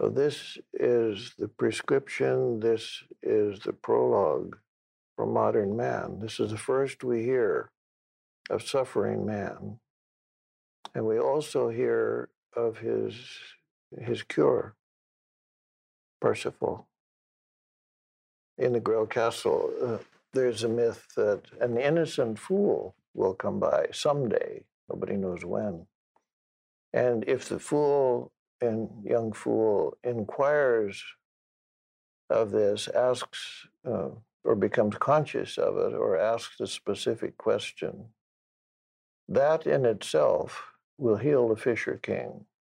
So, this is the prescription, this is the prologue for modern man. This is the first we hear of suffering man. And we also hear of his, his cure, Parsifal. In the Grail Castle, uh, there's a myth that an innocent fool will come by someday, nobody knows when. And if the fool and young fool inquires of this, asks uh, or becomes conscious of it, or asks a specific question, that in itself will heal the Fisher King.